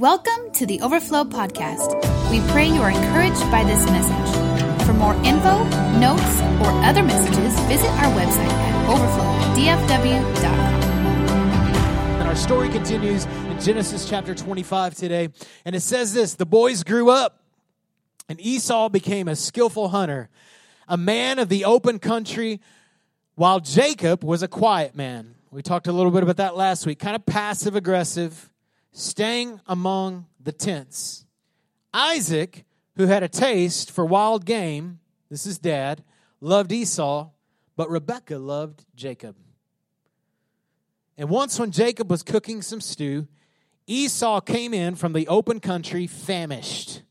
Welcome to the Overflow Podcast. We pray you are encouraged by this message. For more info, notes, or other messages, visit our website at overflowdfw.com. And our story continues in Genesis chapter 25 today. And it says this The boys grew up, and Esau became a skillful hunter, a man of the open country, while Jacob was a quiet man. We talked a little bit about that last week, kind of passive aggressive, staying among the tents. Isaac, who had a taste for wild game, this is dad, loved Esau, but Rebekah loved Jacob. And once when Jacob was cooking some stew, Esau came in from the open country famished.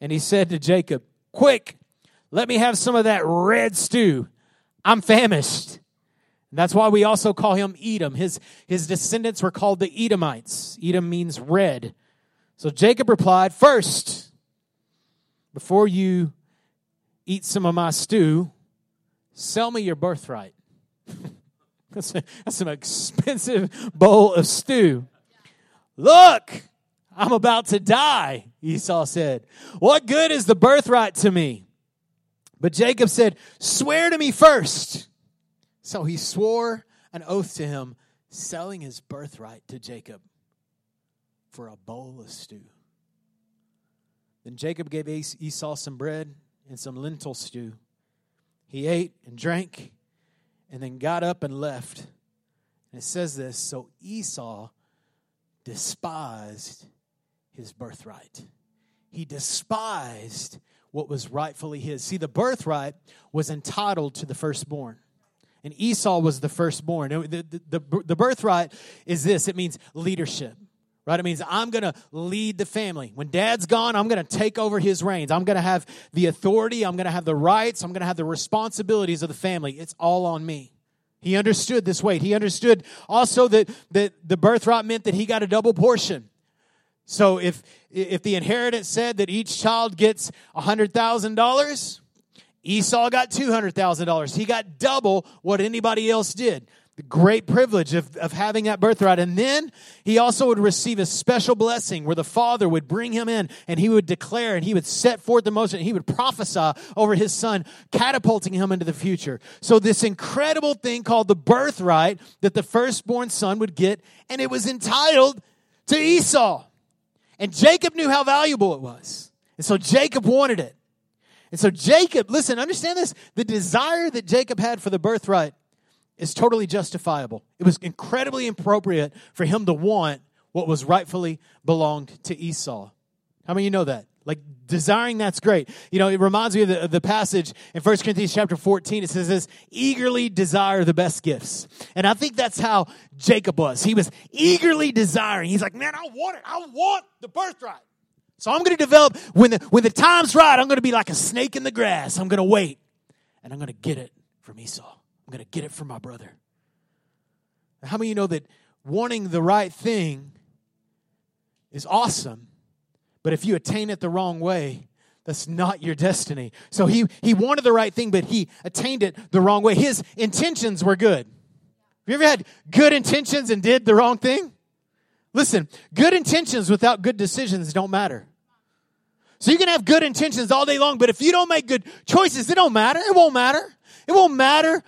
And he said to Jacob, Quick, let me have some of that red stew. I'm famished. That's why we also call him Edom. His, his descendants were called the Edomites. Edom means red. So Jacob replied, First, before you eat some of my stew, sell me your birthright. that's, a, that's an expensive bowl of stew. Look, I'm about to die, Esau said. What good is the birthright to me? But Jacob said, Swear to me first. So he swore an oath to him, selling his birthright to Jacob for a bowl of stew. Then Jacob gave Esau some bread and some lentil stew. He ate and drank and then got up and left. And it says this so Esau despised his birthright. He despised what was rightfully his. See, the birthright was entitled to the firstborn and Esau was the firstborn. The, the, the, the birthright is this it means leadership right? It means I'm going to lead the family. When dad's gone, I'm going to take over his reins. I'm going to have the authority. I'm going to have the rights. I'm going to have the responsibilities of the family. It's all on me. He understood this weight. He understood also that, that the birthright meant that he got a double portion. So if, if the inheritance said that each child gets $100,000, Esau got $200,000. He got double what anybody else did. The great privilege of, of having that birthright. And then he also would receive a special blessing where the father would bring him in and he would declare and he would set forth the motion. And he would prophesy over his son, catapulting him into the future. So, this incredible thing called the birthright that the firstborn son would get, and it was entitled to Esau. And Jacob knew how valuable it was. And so Jacob wanted it. And so Jacob, listen, understand this. The desire that Jacob had for the birthright is totally justifiable. It was incredibly appropriate for him to want what was rightfully belonged to Esau. How many of you know that? Like desiring that's great. You know, it reminds me of the, of the, passage in 1 Corinthians chapter 14. It says this, eagerly desire the best gifts. And I think that's how Jacob was. He was eagerly desiring. He's like, man, I want it. I want the birthright. So I'm going to develop, when the, when the time's right, I'm going to be like a snake in the grass. I'm going to wait and I'm going to get it from Esau. I'm going to get it from my brother. How many of you know that wanting the right thing is awesome, but if you attain it the wrong way, that's not your destiny. So he, he wanted the right thing, but he attained it the wrong way. His intentions were good. Have you ever had good intentions and did the wrong thing? Listen, good intentions without good decisions don't matter. So you can have good intentions all day long, but if you don't make good choices, it don't matter. It won't matter. It won't matter. It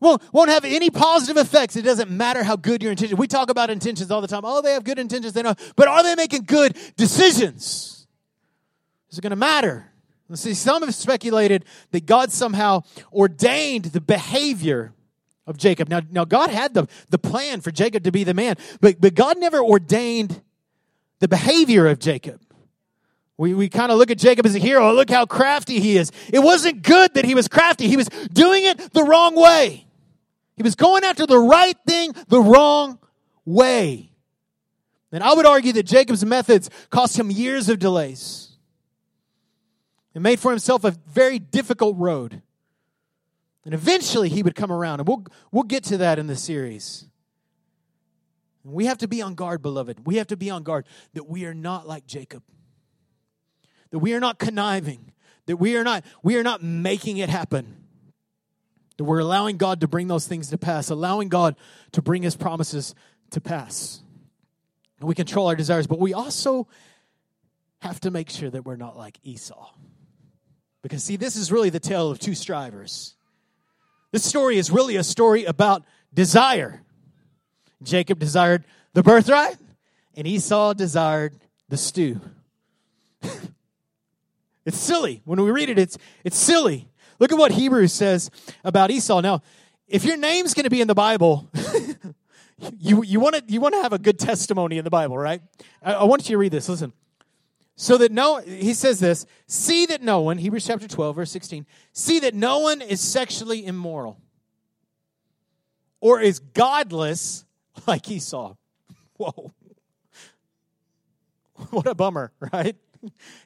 won't, won't have any positive effects. It doesn't matter how good your intentions. We talk about intentions all the time. Oh, they have good intentions. They know, but are they making good decisions? Is it going to matter? Let's see. Some have speculated that God somehow ordained the behavior of Jacob. Now, now God had the, the plan for Jacob to be the man, but, but God never ordained the behavior of Jacob. We, we kind of look at Jacob as a hero. Look how crafty he is. It wasn't good that he was crafty. He was doing it the wrong way. He was going after the right thing the wrong way. And I would argue that Jacob's methods cost him years of delays and made for himself a very difficult road. And eventually he would come around. And we'll, we'll get to that in the series. We have to be on guard, beloved. We have to be on guard that we are not like Jacob that we are not conniving, that we are not we are not making it happen. That we're allowing God to bring those things to pass, allowing God to bring his promises to pass. we control our desires, but we also have to make sure that we're not like Esau. Because, see, this is really the tale of two strivers. This story is really a story about desire. Jacob desired the birthright, and Esau desired the stew. it's silly. When we read it, it's, it's silly. Look at what Hebrews says about Esau. Now, if your name's going to be in the Bible, you, you want to you want to have a good testimony in the Bible, right? I, I want you to read this. Listen. So that no, he says this, see that no one, Hebrews chapter 12, verse 16, see that no one is sexually immoral or is godless like Esau. Whoa. What a bummer, right?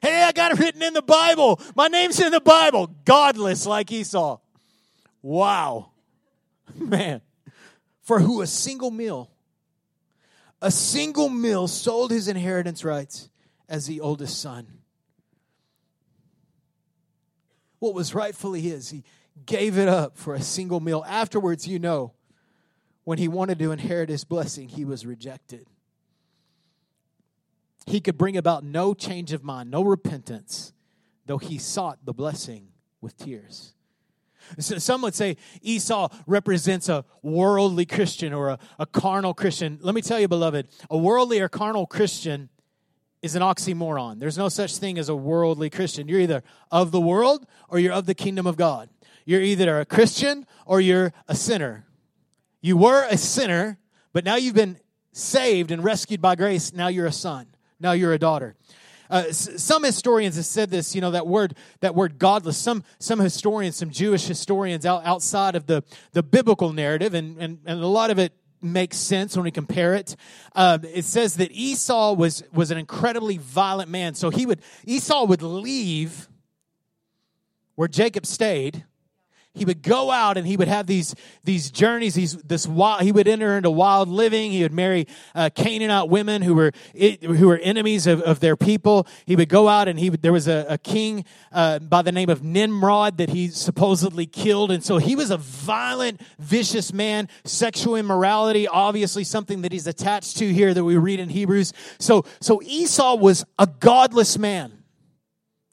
Hey, I got it written in the Bible. My name's in the Bible. Godless like Esau. Wow. Man. For who a single meal, a single meal sold his inheritance rights as the oldest son. What was rightfully his, he gave it up for a single meal. Afterwards, you know, when he wanted to inherit his blessing, he was rejected. He could bring about no change of mind, no repentance, though he sought the blessing with tears. So some would say Esau represents a worldly Christian or a, a carnal Christian. Let me tell you, beloved, a worldly or carnal Christian is an oxymoron. There's no such thing as a worldly Christian. You're either of the world or you're of the kingdom of God. You're either a Christian or you're a sinner. You were a sinner, but now you've been saved and rescued by grace. Now you're a son. Now you're a daughter. Uh, some historians have said this, you know, that word, that word godless. Some, some historians, some Jewish historians out, outside of the, the biblical narrative, and, and, and a lot of it makes sense when we compare it. Uh, it says that Esau was, was an incredibly violent man. So he would, Esau would leave where Jacob stayed he would go out and he would have these these journeys these this wild he would enter into wild living. He would marry uh, canaanite women who were who were enemies of, of their people. He would go out and he would, there was a, a king uh, by the name of nimrod that he supposedly killed. And so he was a violent vicious man. Sexual immorality obviously something that he's attached to here that we read in hebrews. So so esau was a godless man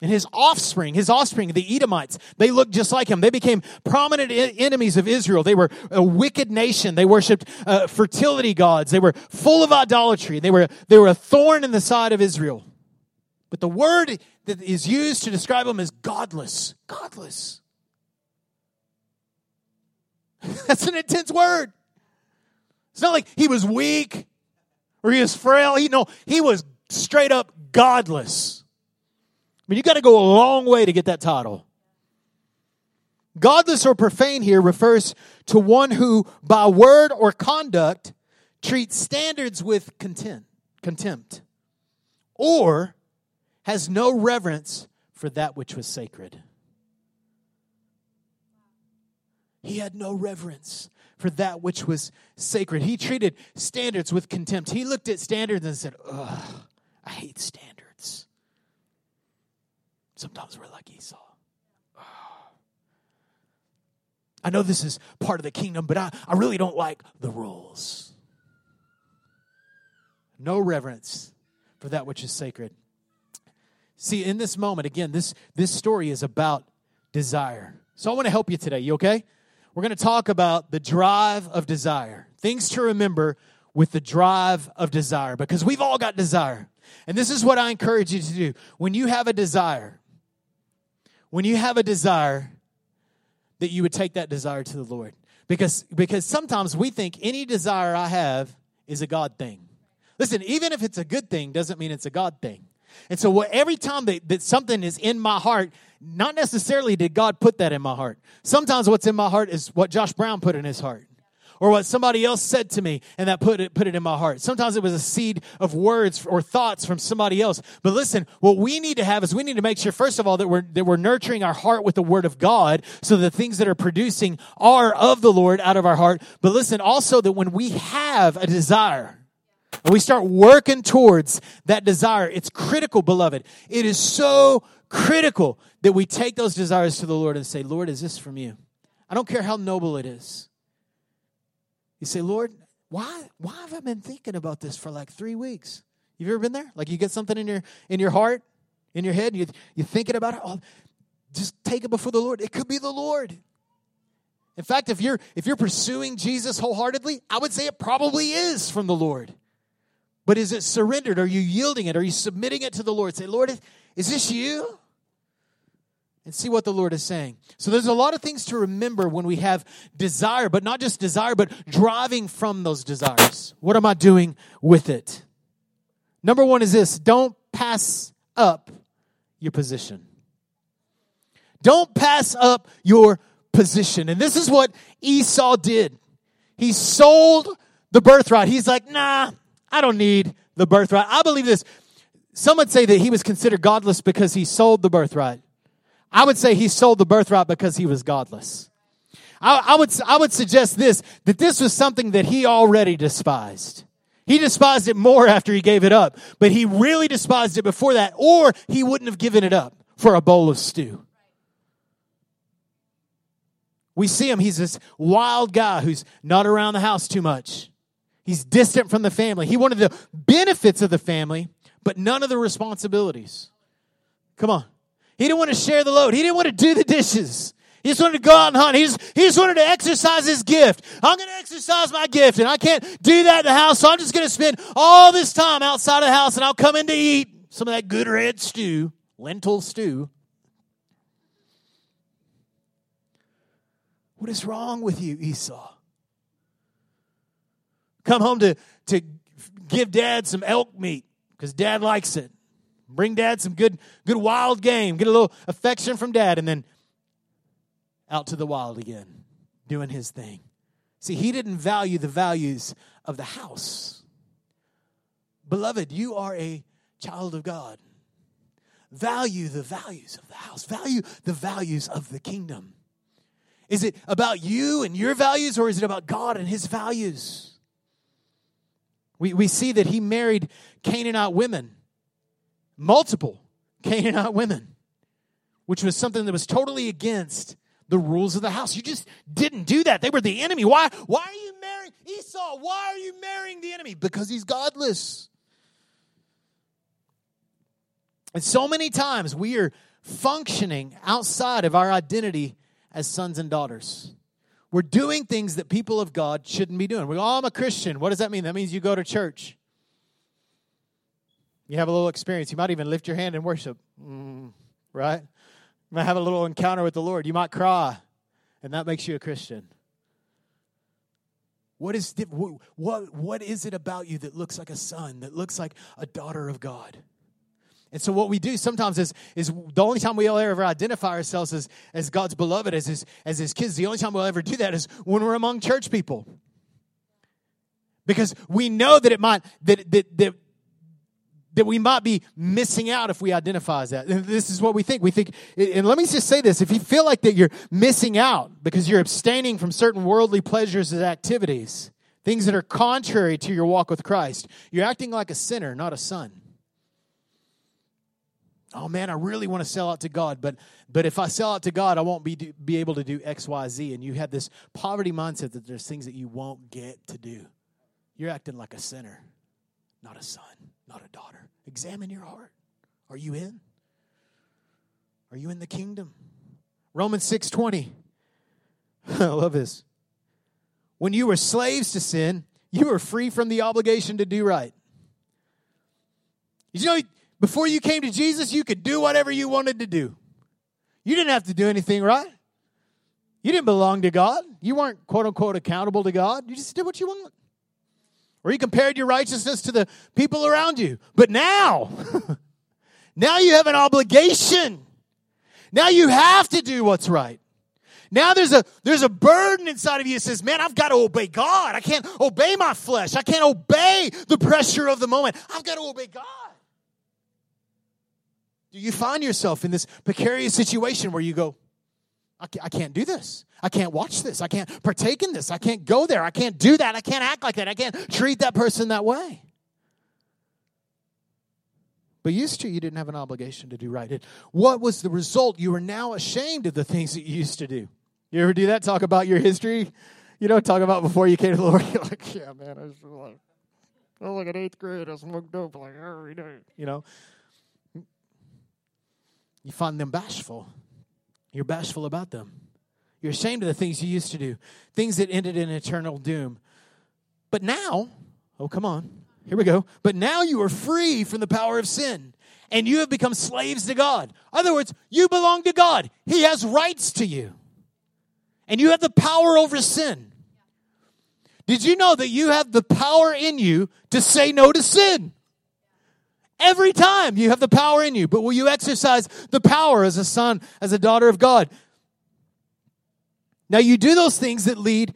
and his offspring, his offspring, the Edomites, they looked just like him. They became prominent enemies of Israel. They were a wicked nation. They worshiped uh, fertility gods. They were full of idolatry. They were, they were a thorn in the side of Israel. But the word that is used to describe them is godless. Godless. That's an intense word. It's not like he was weak or he was frail. He, no, he was straight up godless mean, you got to go a long way to get that title. Godless or profane here refers to one who, by word or conduct, treats standards with contempt, contempt or has no reverence for that which was sacred. He had no reverence for that which was sacred. He treated standards with contempt. He looked at standards and said, Ugh, I hate standards. Sometimes we're like Esau. I know this is part of the kingdom, but I, I really don't like the rules. No reverence for that which is sacred. See, in this moment, again, this, this story is about desire. So I want to help you today. You okay? We're going to talk about the drive of desire. Things to remember with the drive of desire because we've all got desire. And this is what I encourage you to do. When you have a desire, when you have a desire, that you would take that desire to the Lord. Because, because sometimes we think any desire I have is a God thing. Listen, even if it's a good thing, doesn't mean it's a God thing. And so what, every time that, that something is in my heart, not necessarily did God put that in my heart. Sometimes what's in my heart is what Josh Brown put in his heart or what somebody else said to me and that put it, put it in my heart. Sometimes it was a seed of words or thoughts from somebody else. But listen, what we need to have is we need to make sure, first of all, that we're, that we're nurturing our heart with the word of God so the things that are producing are of the Lord out of our heart. But listen, also that when we have a desire, and we start working towards that desire, it's critical, beloved. It is so critical that we take those desires to the Lord and say, Lord, is this from you? I don't care how noble it is. You say, Lord, why why have I been thinking about this for like three weeks? You've ever been there? Like you get something in your in your heart, in your head, you you're thinking about it. Oh, just take it before the Lord. It could be the Lord. In fact, if you're if you're pursuing Jesus wholeheartedly, I would say it probably is from the Lord. But is it surrendered? Are you yielding it? Are you submitting it to the Lord? Say, Lord, is this you? And see what the Lord is saying. So there's a lot of things to remember when we have desire, but not just desire, but driving from those desires. What am I doing with it? Number one is this don't pass up your position. Don't pass up your position. And this is what Esau did. He sold the birthright. He's like, nah, I don't need the birthright. I believe this. Some would say that he was considered godless because he sold the birthright. I would say he sold the birthright because he was godless. I, I, would, I would suggest this, that this was something that he already despised. He despised it more after he gave it up, but he really despised it before that, or he wouldn't have given it up for a bowl of stew. We see him, he's this wild guy who's not around the house too much. He's distant from the family. He wanted the benefits of the family, but none of the responsibilities. Come on. He didn't want to share the load. He didn't want to do the dishes. He just wanted to go out and hunt. He just, he just wanted to exercise his gift. I'm going to exercise my gift, and I can't do that in the house, so I'm just going to spend all this time outside of the house, and I'll come in to eat some of that good red stew, lentil stew. What is wrong with you, Esau? Come home to, to give dad some elk meat because dad likes it. Bring dad some good, good wild game. Get a little affection from dad, and then out to the wild again, doing his thing. See, he didn't value the values of the house. Beloved, you are a child of God. Value the values of the house, value the values of the kingdom. Is it about you and your values, or is it about God and his values? We, we see that he married Canaanite women, multiple Canaanite women, which was something that was totally against the rules of the house. You just didn't do that. They were the enemy. Why, why are you marrying Esau? Why are you marrying the enemy? Because he's godless. And so many times we are functioning outside of our identity as sons and daughters. We're doing things that people of God shouldn't be doing. We go, oh, I'm a Christian. What does that mean? That means you go to church. You have a little experience. You might even lift your hand and worship, mm, right? You might have a little encounter with the Lord. You might cry, and that makes you a Christian. What is, what, what is it about you that looks like a son, that looks like a daughter of God? And so what we do sometimes is, is the only time we'll ever identify ourselves as, as God's beloved, as his, as his kids, the only time we'll ever do that is when we're among church people. Because we know that it might, that, that, that, that we might be missing out if we identify as that. And this is what we think. We think, and let me just say this, if you feel like that you're missing out because you're abstaining from certain worldly pleasures and activities, things that are contrary to your walk with Christ, you're acting like a sinner, not a son oh man, I really want to sell out to God, but but if I sell out to God, I won't be be able to do X, Y, Z. And you have this poverty mindset that there's things that you won't get to do. You're acting like a sinner, not a son, not a daughter. Examine your heart. Are you in? Are you in the kingdom? Romans 6:20. I love this. When you were slaves to sin, you were free from the obligation to do right. You know, before you came to Jesus, you could do whatever you wanted to do. You didn't have to do anything, right? You didn't belong to God. You weren't, quote unquote, accountable to God. You just did what you want. Or you compared your righteousness to the people around you. But now, now you have an obligation. Now you have to do what's right. Now there's a there's a burden inside of you that says, "Man, I've got to obey God. I can't obey my flesh. I can't obey the pressure of the moment. I've got to obey God." Do you find yourself in this precarious situation where you go, I can't do this. I can't watch this. I can't partake in this. I can't go there. I can't do that. I can't act like that. I can't treat that person that way. But used to, you didn't have an obligation to do right. what was the result? You were now ashamed of the things that you used to do. You ever do that? Talk about your history. you know, talk about before you came to the Lord. You're like, yeah, man, I was like, oh, like in eighth grade, I smoked dope like every day. You know, you find them bashful. You're bashful about them. You're ashamed of the things you used to do, things that ended in eternal doom. But now, oh, come on, here we go. But now you are free from the power of sin and you have become slaves to God. In other words, you belong to God, He has rights to you, and you have the power over sin. Did you know that you have the power in you to say no to sin? Every time you have the power in you, but will you exercise the power as a son, as a daughter of God? Now, you do those things that lead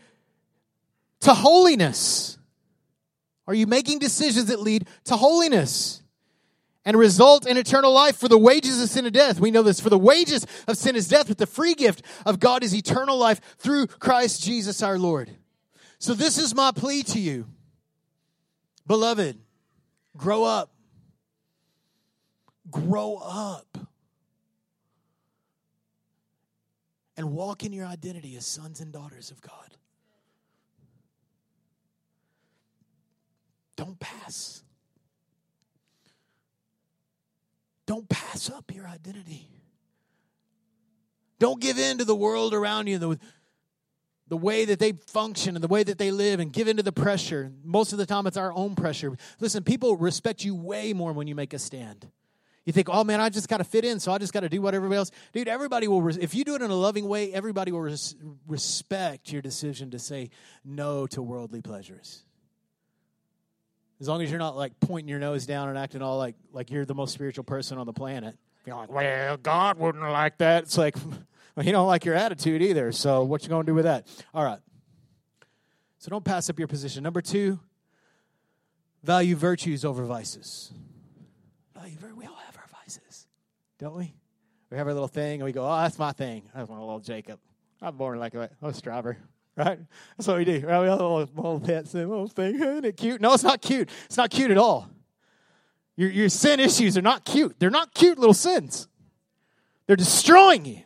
to holiness. Are you making decisions that lead to holiness and result in eternal life? For the wages of sin is death. We know this. For the wages of sin is death, but the free gift of God is eternal life through Christ Jesus our Lord. So, this is my plea to you. Beloved, grow up. Grow up. And walk in your identity as sons and daughters of God. Don't pass. Don't pass up your identity. Don't give in to the world around you, the, the way that they function and the way that they live, and give in to the pressure. Most of the time, it's our own pressure. Listen, people respect you way more when you make a stand. You think, oh man, I just got to fit in, so I just got to do what everybody else. Dude, everybody will. Res- if you do it in a loving way, everybody will res- respect your decision to say no to worldly pleasures. As long as you're not like pointing your nose down and acting all like like you're the most spiritual person on the planet. You're like, well, God wouldn't like that. It's like, well, he don't like your attitude either. So what you gonna do with that? All right. So don't pass up your position. Number two, value virtues over vices. Value, we all don't we? We have our little thing, and we go, "Oh, that's my thing. That's my little Jacob. I'm born like a, a striver right? That's what we do. Right? We have little, little pets and little thing. Isn't it cute? No, it's not cute. It's not cute at all. Your, your sin issues are not cute. They're not cute little sins. They're destroying you.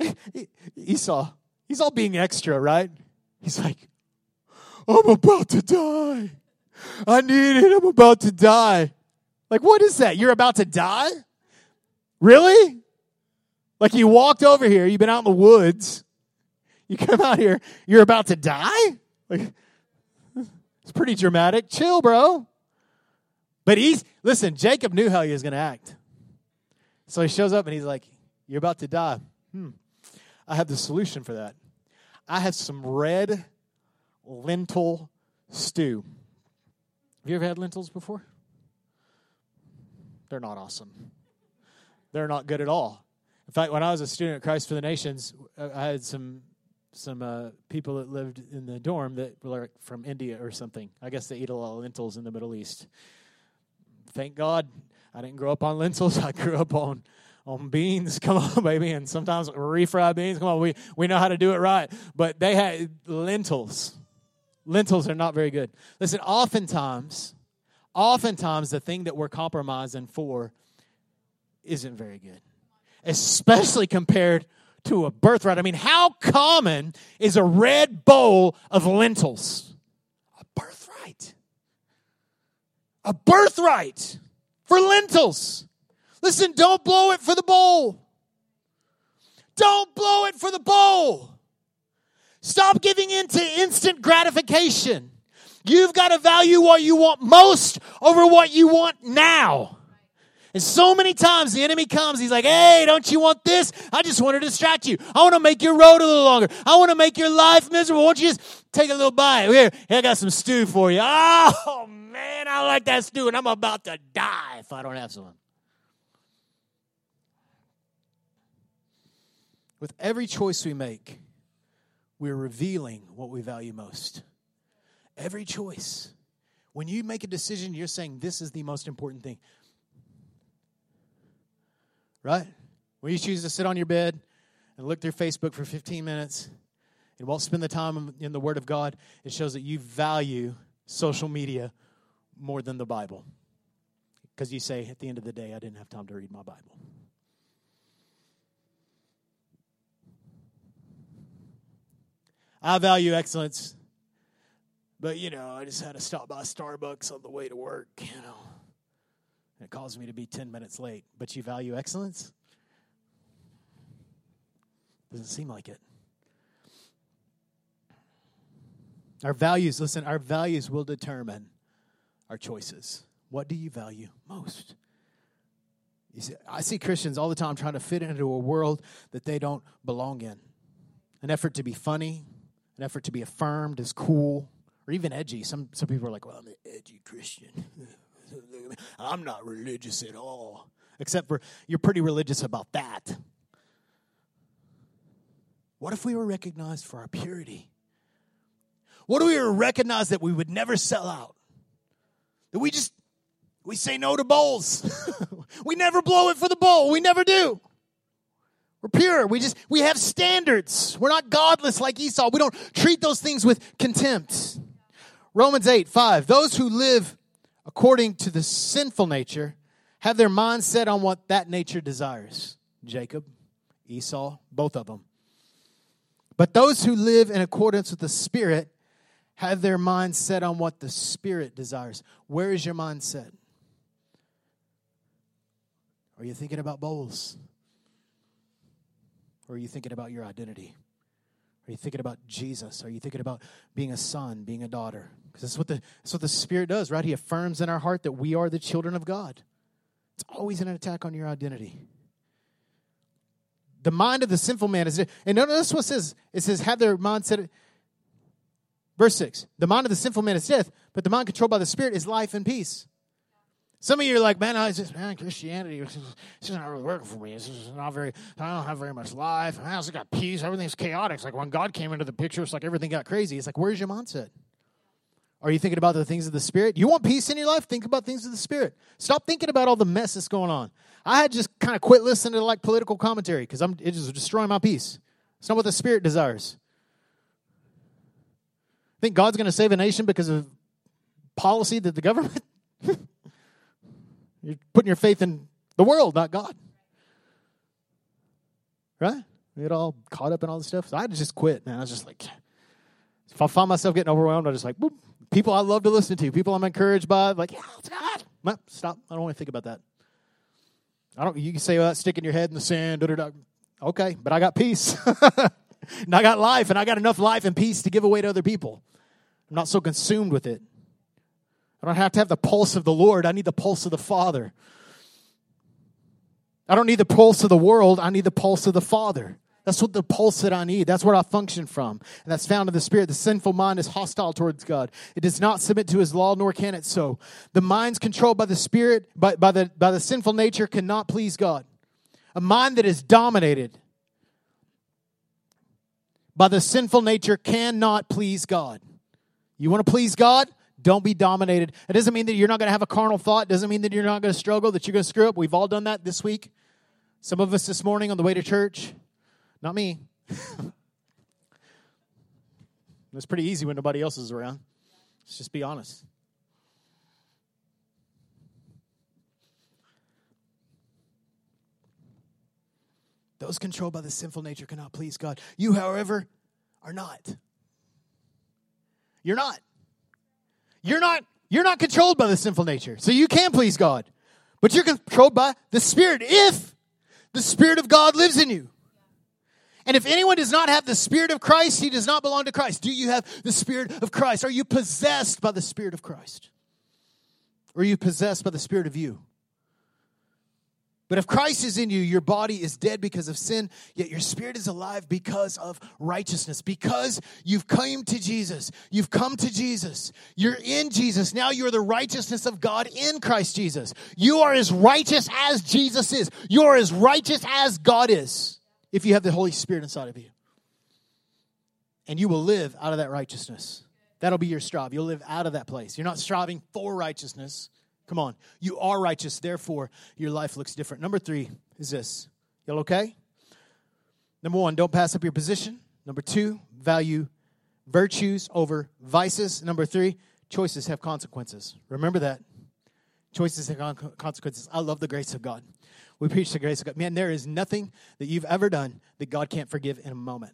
Esau, he's all being extra, right? He's like, I'm about to die. I need it. I'm about to die. Like, what is that? You're about to die? Really? Like you walked over here, you've been out in the woods, you come out here, you're about to die? Like, it's pretty dramatic. Chill, bro. But he's, listen, Jacob knew how he was going to act. So he shows up and he's like, You're about to die. Hmm. I have the solution for that. I have some red lentil stew. Have you ever had lentils before? They're not awesome. They're not good at all. In fact, when I was a student at Christ for the Nations, I had some some uh, people that lived in the dorm that were like from India or something. I guess they eat a lot of lentils in the Middle East. Thank God I didn't grow up on lentils. I grew up on on beans. Come on, baby, and sometimes refried beans. Come on, we we know how to do it right. But they had lentils. Lentils are not very good. Listen, oftentimes, oftentimes the thing that we're compromising for isn't very good, especially compared to a birthright. I mean, how common is a red bowl of lentils? A birthright. A birthright for lentils. Listen, don't blow it for the bowl. Don't blow it for the bowl. Stop giving in to instant gratification. You've got to value what you want most over what you want now. And so many times the enemy comes, he's like, hey, don't you want this? I just want to distract you. I want to make your road a little longer. I want to make your life miserable. Won't you just take a little bite? Here, here I got some stew for you. Oh, man, I like that stew, and I'm about to die if I don't have some. With every choice we make, we're revealing what we value most. Every choice. When you make a decision, you're saying, This is the most important thing right? When you choose to sit on your bed and look through Facebook for 15 minutes and won't spend the time in the Word of God, it shows that you value social media more than the Bible. Because you say, at the end of the day, I didn't have time to read my Bible. I value excellence. But, you know, I just had to stop by Starbucks on the way to work, you know. It caused me to be 10 minutes late. But you value excellence? Doesn't seem like it. Our values, listen, our values will determine our choices. What do you value most? You see, I see Christians all the time trying to fit into a world that they don't belong in. An effort to be funny, an effort to be affirmed as cool, or even edgy. Some, some people are like, well, I'm an edgy Christian. I'm not religious at all. Except for you're pretty religious about that. What if we were recognized for our purity? What if we were recognized that we would never sell out? That we just we say no to bowls. we never blow it for the bowl. We never do. We're pure. We just we have standards. We're not godless like Esau. We don't treat those things with contempt. Romans 8, 5. Those who live according to the sinful nature have their mind set on what that nature desires. Jacob, Esau, both of them. But those who live in accordance with the Spirit have their mind set on what the Spirit desires. Where is your mind set? Are you thinking about bowls? Or are you thinking about your identity? Are you thinking about Jesus? Are you thinking about being a son, being a daughter? Because that's what the that's what the Spirit does, right? He affirms in our heart that we are the children of God. It's always an attack on your identity. The mind of the sinful man is and notice what it says. It says, have their mind set. Verse 6. The mind of the sinful man is death, but the mind controlled by the Spirit is life and peace. Some of you are like, man, I just, man, Christianity, it's just not really working for me. It's just not very, I don't have very much life. I also got peace. Everything's chaotic. It's like when God came into the picture, it's like everything got crazy. It's like, where's your mindset? Are you thinking about the things of the Spirit? You want peace in your life? Think about things of the Spirit. Stop thinking about all the mess that's going on. I had just kind of quit listening to like political commentary because I'm destroying my peace. It's not what the Spirit desires. Think God's going to save a nation because of policy that the government You're putting your faith in the world, not God. Right? We get all caught up in all this stuff. So I had to just quit, man. I was just like, if I find myself getting overwhelmed, I'm just like, boop. People I love to listen to, people I'm encouraged by, like, yeah, it's God. Stop. I don't want to think about that. I don't. You can say, well, sticking your head in the sand. Da, da, da. Okay, but I got peace, and I got life, and I got enough life and peace to give away to other people. I'm not so consumed with it. I don't have to have the pulse of the Lord. I need the pulse of the Father. I don't need the pulse of the world. I need the pulse of the Father. That's what the pulse that I need. That's where I function from. And that's found in the Spirit. The sinful mind is hostile towards God. It does not submit to his law, nor can it so. The mind's controlled by the Spirit, by, by, the, by the sinful nature, cannot please God. A mind that is dominated by the sinful nature cannot please God. You want to please God? Don't be dominated. It doesn't mean that you're not going to have a carnal thought. It doesn't mean that you're not going to struggle, that you're going to screw up. We've all done that this week. Some of us this morning on the way to church. Not me. it's pretty easy when nobody else is around. Let's just be honest. Those controlled by the sinful nature cannot please God. You, however, are not. You're not. You're not you're not controlled by the sinful nature. So you can please God. But you're controlled by the Spirit if the Spirit of God lives in you. And if anyone does not have the Spirit of Christ, he does not belong to Christ. Do you have the Spirit of Christ? Are you possessed by the Spirit of Christ? Or are you possessed by the Spirit of you? But if Christ is in you, your body is dead because of sin, yet your spirit is alive because of righteousness. Because you've come to Jesus. You've come to Jesus. You're in Jesus. Now you're the righteousness of God in Christ Jesus. You are as righteous as Jesus is. You're as righteous as God is if you have the Holy Spirit inside of you. And you will live out of that righteousness. That'll be your strive. You'll live out of that place. You're not striving for righteousness Come on. You are righteous, therefore your life looks different. Number three is this. Y'all okay? Number one, don't pass up your position. Number two, value virtues over vices. Number three, choices have consequences. Remember that. Choices have consequences. I love the grace of God. We preach the grace of God. Man, there is nothing that you've ever done that God can't forgive in a moment.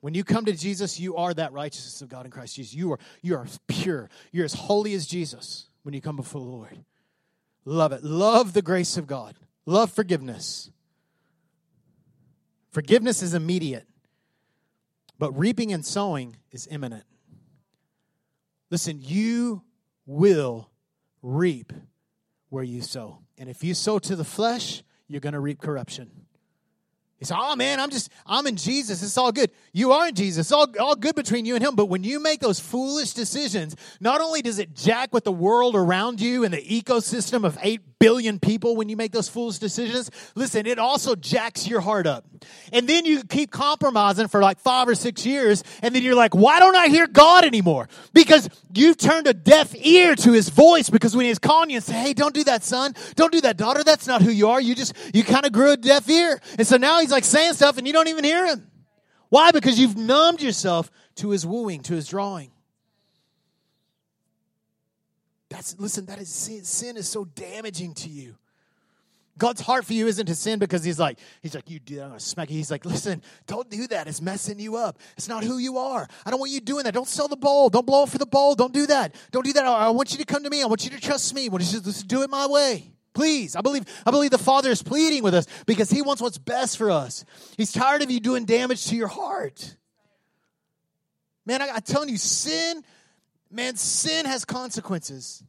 When you come to Jesus, you are that righteousness of God in Christ Jesus. You are, you are pure. You're as holy as Jesus when you come before the Lord. Love it. Love the grace of God. Love forgiveness. Forgiveness is immediate, but reaping and sowing is imminent. Listen, you will reap where you sow. And if you sow to the flesh, you're going to reap corruption. He said, Oh man, I'm just, I'm in Jesus. It's all good. You are in Jesus. It's all, all good between you and him. But when you make those foolish decisions, not only does it jack with the world around you and the ecosystem of 8 billion people when you make those foolish decisions, listen, it also jacks your heart up. And then you keep compromising for like five or six years. And then you're like, why don't I hear God anymore? Because you've turned a deaf ear to his voice because when he's calling you and say, Hey, don't do that, son. Don't do that, daughter. That's not who you are. You just, you kind of grew a deaf ear. And so now he's like saying stuff and you don't even hear him. Why? Because you've numbed yourself to his wooing, to his drawing. That's listen, that is sin. Sin is so damaging to you. God's heart for you isn't to sin because he's like, he's like, you do that, I'm gonna smack you. He's like, listen, don't do that. It's messing you up. It's not who you are. I don't want you doing that. Don't sell the bowl. Don't blow it for the bowl. Don't do that. Don't do that. I want you to come to me. I want you to trust me. I want you to do it my way. Please. I believe, I believe the Father is pleading with us because He wants what's best for us. He's tired of you doing damage to your heart. Man, I, I'm telling you, sin, man, sin has consequences.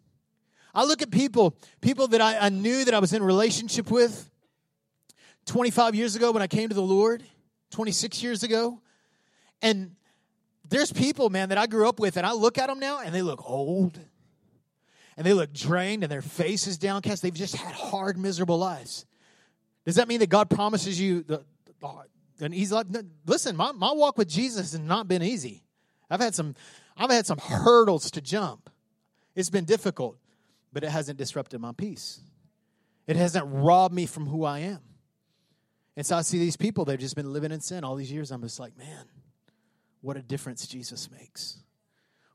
I look at people, people that I, I knew that I was in relationship with 25 years ago when I came to the Lord, 26 years ago. And there's people, man, that I grew up with, and I look at them now and they look old and they look drained and their face is downcast. They've just had hard, miserable lives. Does that mean that God promises you the, the, an easy life? listen, my, my walk with Jesus has not been easy. I've had some I've had some hurdles to jump. It's been difficult, but it hasn't disrupted my peace. It hasn't robbed me from who I am. And so I see these people, they've just been living in sin all these years. I'm just like, man, what a difference Jesus makes.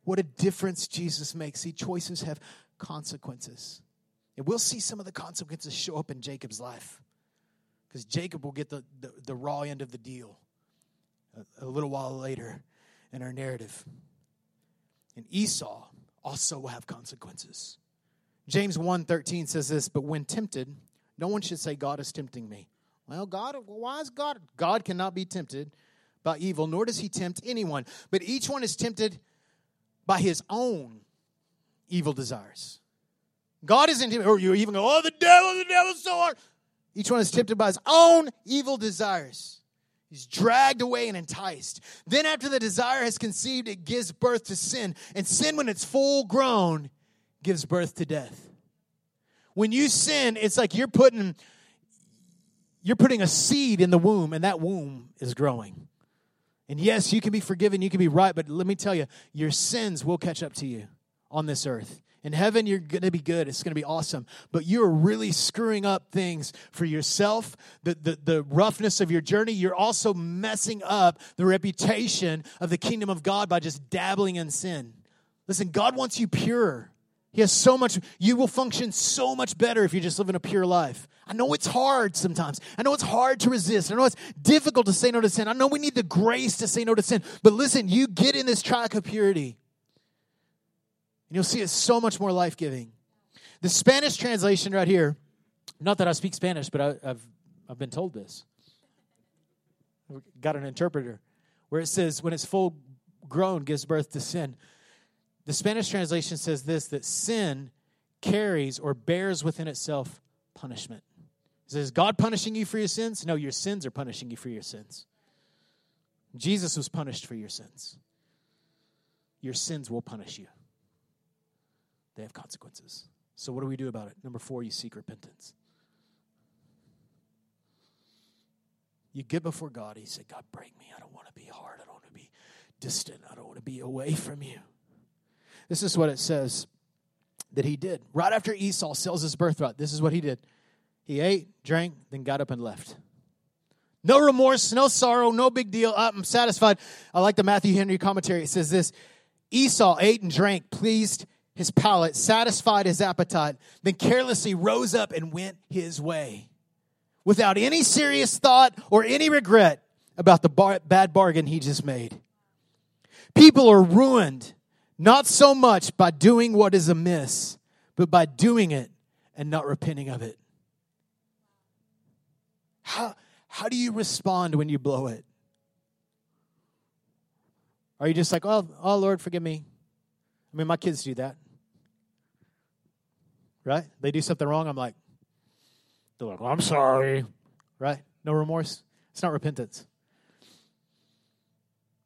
What a difference Jesus makes. See, choices have consequences. And we'll see some of the consequences show up in Jacob's life. Because Jacob will get the, the, the, raw end of the deal a, a little while later in our narrative. And Esau also will have consequences. James 1:13 says this, but when tempted, no one should say God is tempting me. Well, God, why is God? God cannot be tempted by evil, nor does he tempt anyone. But each one is tempted by his own evil desires. God isn't, or you even go, oh, the devil, the devil's so hard. Each one is tempted by his own evil desires. He's dragged away and enticed. Then, after the desire has conceived, it gives birth to sin. And sin, when it's full grown, gives birth to death. When you sin, it's like you're putting you're putting a seed in the womb, and that womb is growing. And yes, you can be forgiven, you can be right, but let me tell you, your sins will catch up to you on this earth. In heaven, you're going to be good. It's going to be awesome. But you're really screwing up things for yourself, the, the, the roughness of your journey. You're also messing up the reputation of the kingdom of God by just dabbling in sin. Listen, God wants you pure. He has so much, you will function so much better if you just live in a pure life. I know it's hard sometimes. I know it's hard to resist. I know it's difficult to say no to sin. I know we need the grace to say no to sin. But listen, you get in this track of purity. And you'll see it's so much more life giving. The Spanish translation right here, not that I speak Spanish, but I, have I've been told this. I've got an interpreter where it says, when it's full grown, gives birth to sin. The Spanish translation says this that sin carries or bears within itself punishment. It says, God punishing you for your sins? No, your sins are punishing you for your sins. Jesus was punished for your sins. Your sins will punish you they have consequences. So, what do we do about it? Number four, you seek repentance. You get before God, you say, God, break me. I don't want to be hard. I don't want to be distant. I don't want to be away from you. This is what it says that he did. Right after Esau sells his birthright, this is what he did. He ate, drank, then got up and left. No remorse, no sorrow, no big deal. I'm satisfied. I like the Matthew Henry commentary. It says this Esau ate and drank, pleased his palate, satisfied his appetite, then carelessly rose up and went his way. Without any serious thought or any regret, about the bar- bad bargain he just made. People are ruined not so much by doing what is amiss, but by doing it and not repenting of it. How, how do you respond when you blow it? Are you just like, oh, oh, Lord, forgive me? I mean, my kids do that. Right? They do something wrong. I'm like, they're like, I'm sorry. Right? No remorse. It's not repentance.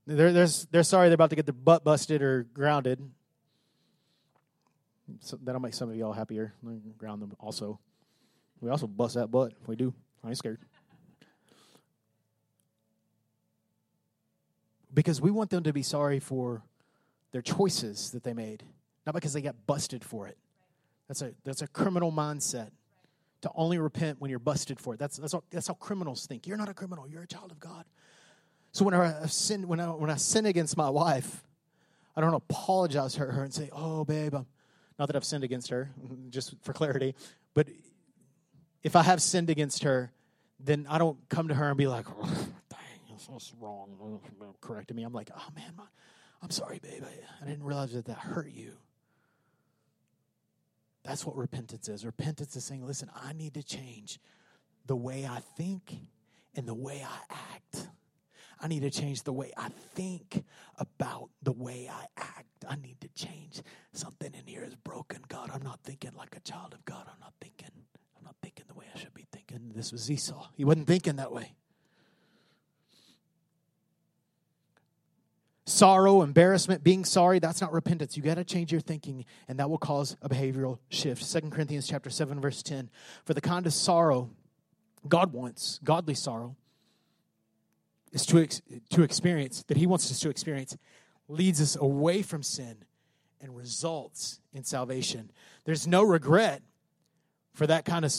They're, they're, they're sorry they're about to get their butt busted or grounded. So that'll make some of y'all happier. Ground them also. We also bust that butt. We do. I ain't scared. Because we want them to be sorry for their choices that they made, not because they got busted for it. That's a that's a criminal mindset. To only repent when you're busted for it. That's that's how, that's how criminals think. You're not a criminal. You're a child of God. So when I sin when I when I sin against my wife, I don't apologize to her and say, "Oh, babe, I'm not that I've sinned against her, just for clarity, but if I have sinned against her, then I don't come to her and be like, oh, "Dang, that's wrong," correcting me. I'm like, "Oh man, my, I'm sorry, babe. I, I didn't realize that that hurt you." That's what repentance is. Repentance is saying, listen, I need to change the way I think and the way I act. I need to change the way I think about the way I act. I need to change. Something in here is broken. God, I'm not thinking like a child of God. I'm not thinking. I'm not thinking the way I should be thinking. This was Esau. He wasn't thinking that way. Sorrow, embarrassment, being sorry, that's not repentance. You got to change your thinking and that will cause a behavioral shift. Second Corinthians chapter 7 verse 10. For the kind of sorrow God wants, godly sorrow, is to, ex- to experience, that he wants us to experience, leads us away from sin and results in salvation. There's no regret for that kind of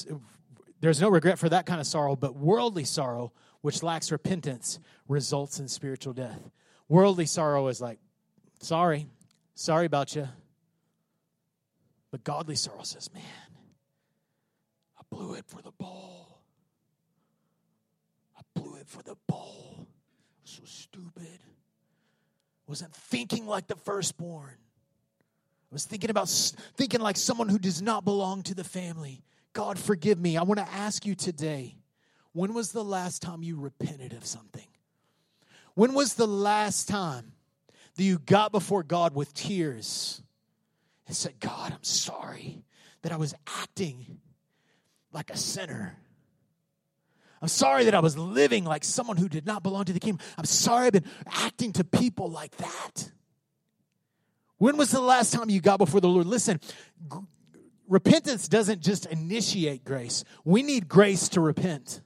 there's no regret for that kind of sorrow, but worldly sorrow, which lacks repentance, results in spiritual death. Worldly sorrow is like, sorry, sorry about you. But godly sorrow says, man, I blew it for the ball. I blew it for the ball. So stupid. Wasn't thinking like the firstborn. I was thinking about thinking like someone who does not belong to the family. God, forgive me. I want to ask you today when was the last time you repented of something? When was the last time that you got before God with tears and said, God, I'm sorry that I was acting like a sinner? I'm sorry that I was living like someone who did not belong to the kingdom. I'm sorry I've been acting to people like that. When was the last time you got before the Lord? Listen, g- repentance doesn't just initiate grace, we need grace to repent.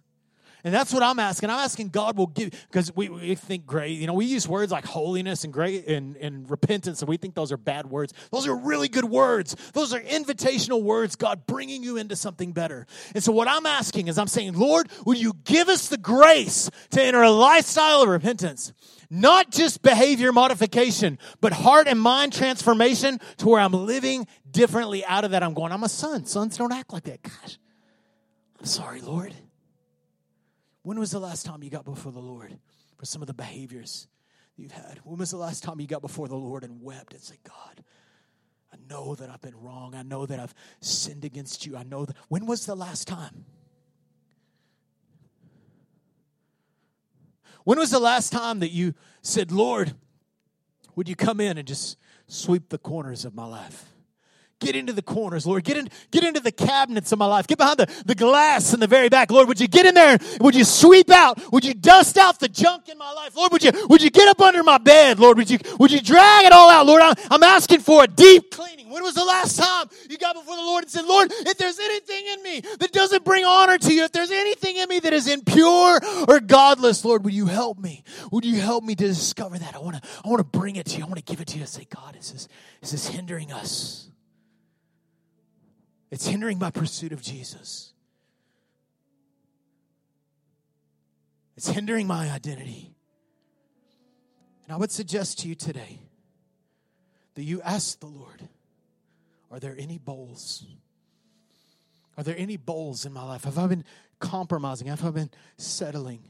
And that's what I'm asking. I'm asking God will give, because we, we think great. You know, we use words like holiness and great and, and repentance, and we think those are bad words. Those are really good words. Those are invitational words, God bringing you into something better. And so, what I'm asking is, I'm saying, Lord, will you give us the grace to enter a lifestyle of repentance? Not just behavior modification, but heart and mind transformation to where I'm living differently out of that. I'm going, I'm a son. Sons don't act like that. Gosh, I'm sorry, Lord. When was the last time you got before the Lord for some of the behaviors you've had? When was the last time you got before the Lord and wept and said, God, I know that I've been wrong. I know that I've sinned against you. I know that. When was the last time? When was the last time that you said, Lord, would you come in and just sweep the corners of my life? Get into the corners, Lord. Get in, get into the cabinets of my life. Get behind the, the glass in the very back. Lord, would you get in there? Would you sweep out? Would you dust out the junk in my life? Lord, would you, would you get up under my bed? Lord, would you, would you drag it all out? Lord, I'm, I'm asking for a deep cleaning. When was the last time you got before the Lord and said, Lord, if there's anything in me that doesn't bring honor to you, if there's anything in me that is impure or godless, Lord, would you help me? Would you help me to discover that? I want to, I want to bring it to you. I want to give it to you and say, God, is this, is this hindering us? It's hindering my pursuit of Jesus. It's hindering my identity. And I would suggest to you today that you ask the Lord, are there any bowls? Are there any bowls in my life? Have I been compromising? Have I been settling?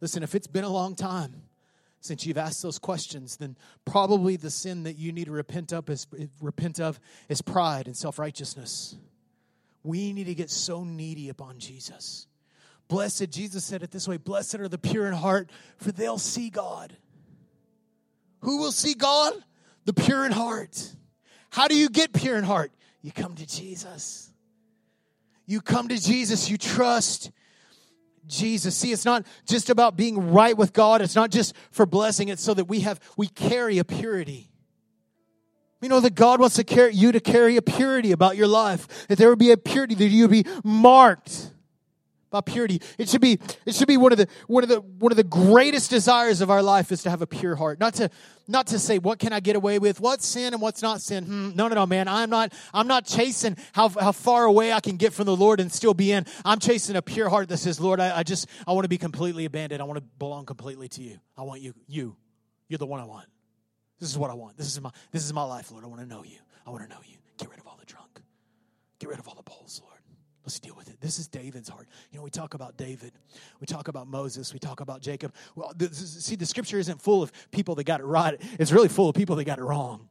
Listen, if it's been a long time since you've asked those questions, then probably the sin that you need to repent of is, eh, repent of is pride and self righteousness. We need to get so needy upon Jesus. Blessed, Jesus said it this way Blessed are the pure in heart, for they'll see God. Who will see God? The pure in heart. How do you get pure in heart? You come to Jesus. You come to Jesus, you trust Jesus. See, it's not just about being right with God, it's not just for blessing, it's so that we have we carry a purity. We know that God wants to carry you to carry a purity about your life. That there would be a purity, that you would be marked about purity. It should be, it should be one of the one of the one of the greatest desires of our life is to have a pure heart. Not to not to say what can I get away with, what's sin and what's not sin. Hmm, no, no, no, man. I'm not I'm not chasing how how far away I can get from the Lord and still be in. I'm chasing a pure heart that says, Lord, I, I just I want to be completely abandoned. I want to belong completely to you. I want you, you. You're the one I want. This is what I want. This is my this is my life, Lord. I want to know you. I want to know you. Get rid of all the drunk. Get rid of all the bowls, Lord. Let's deal with it. This is David's heart. You know, we talk about David, we talk about Moses, we talk about Jacob. Well, this, see, the scripture isn't full of people that got it right, it's really full of people that got it wrong.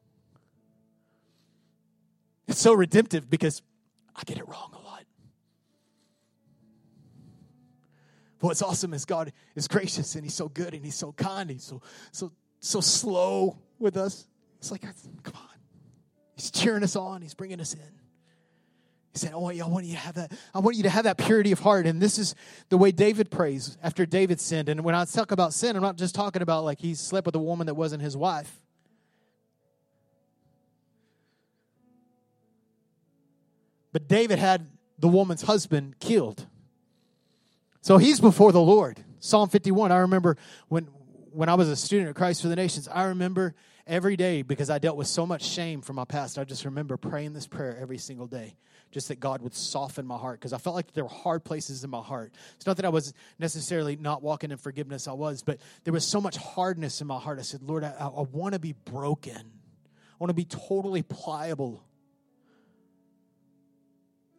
It's so redemptive because I get it wrong a lot. But what's awesome is God is gracious and He's so good and He's so kind. He's so so so slow with us. It's like, come on. He's cheering us on. He's bringing us in. He said, oh, you, I want you to have that, I want you to have that purity of heart. And this is the way David prays after David sinned. And when I talk about sin, I'm not just talking about like he slept with a woman that wasn't his wife. But David had the woman's husband killed. So he's before the Lord. Psalm 51. I remember when when I was a student at Christ for the Nations, I remember every day because I dealt with so much shame from my past. I just remember praying this prayer every single day just that God would soften my heart because I felt like there were hard places in my heart. It's not that I was necessarily not walking in forgiveness, I was, but there was so much hardness in my heart. I said, Lord, I, I want to be broken, I want to be totally pliable.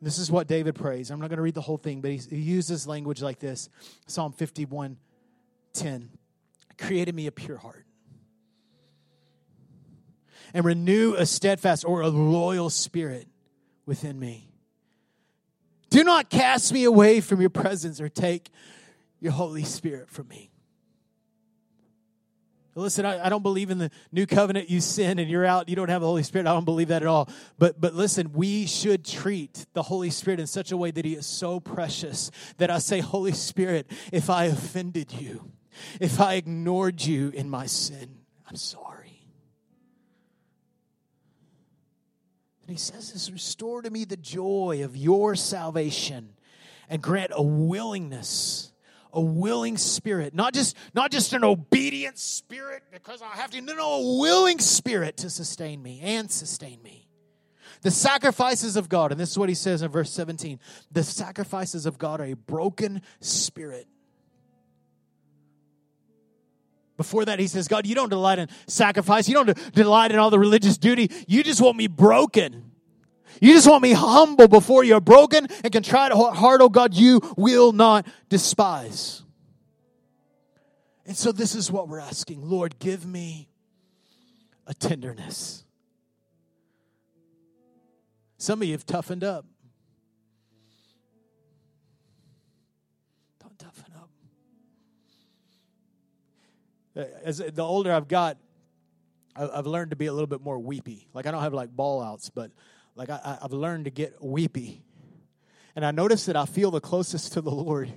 This is what David prays. I'm not going to read the whole thing, but he, he uses language like this Psalm 51 10. Created me a pure heart and renew a steadfast or a loyal spirit within me. Do not cast me away from your presence or take your Holy Spirit from me. Listen, I, I, don't believe in the new covenant. You sin and you're out. You don't have the Holy Spirit. I don't believe that at all. But but listen, we should treat the Holy Spirit in such a way that He is so precious that I say, Holy Spirit, if I offended you, if I ignored you in my sin, I'm sorry. And he says this restore to me the joy of your salvation and grant a willingness a willing spirit not just not just an obedient spirit because i have to no no a willing spirit to sustain me and sustain me. The sacrifices of god and this is what he says in verse 17 the sacrifices of god are a broken spirit before that, he says, God, you don't delight in sacrifice. You don't delight in all the religious duty. You just want me broken. You just want me humble before you're broken and contrite heart, oh God, you will not despise. And so this is what we're asking. Lord, give me a tenderness. Some of you have toughened up. As the older I've got, I've learned to be a little bit more weepy. Like I don't have like ball outs, but like I, I've learned to get weepy. And I notice that I feel the closest to the Lord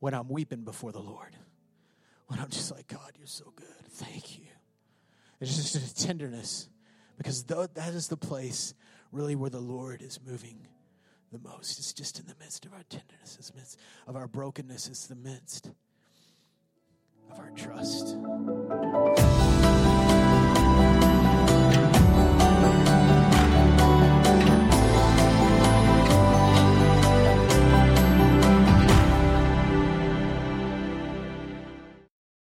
when I'm weeping before the Lord. When I'm just like, God, you're so good. Thank you. It's just a tenderness because that is the place really where the Lord is moving the most. It's just in the midst of our tenderness, it's midst of our brokenness, it's the midst of our trust.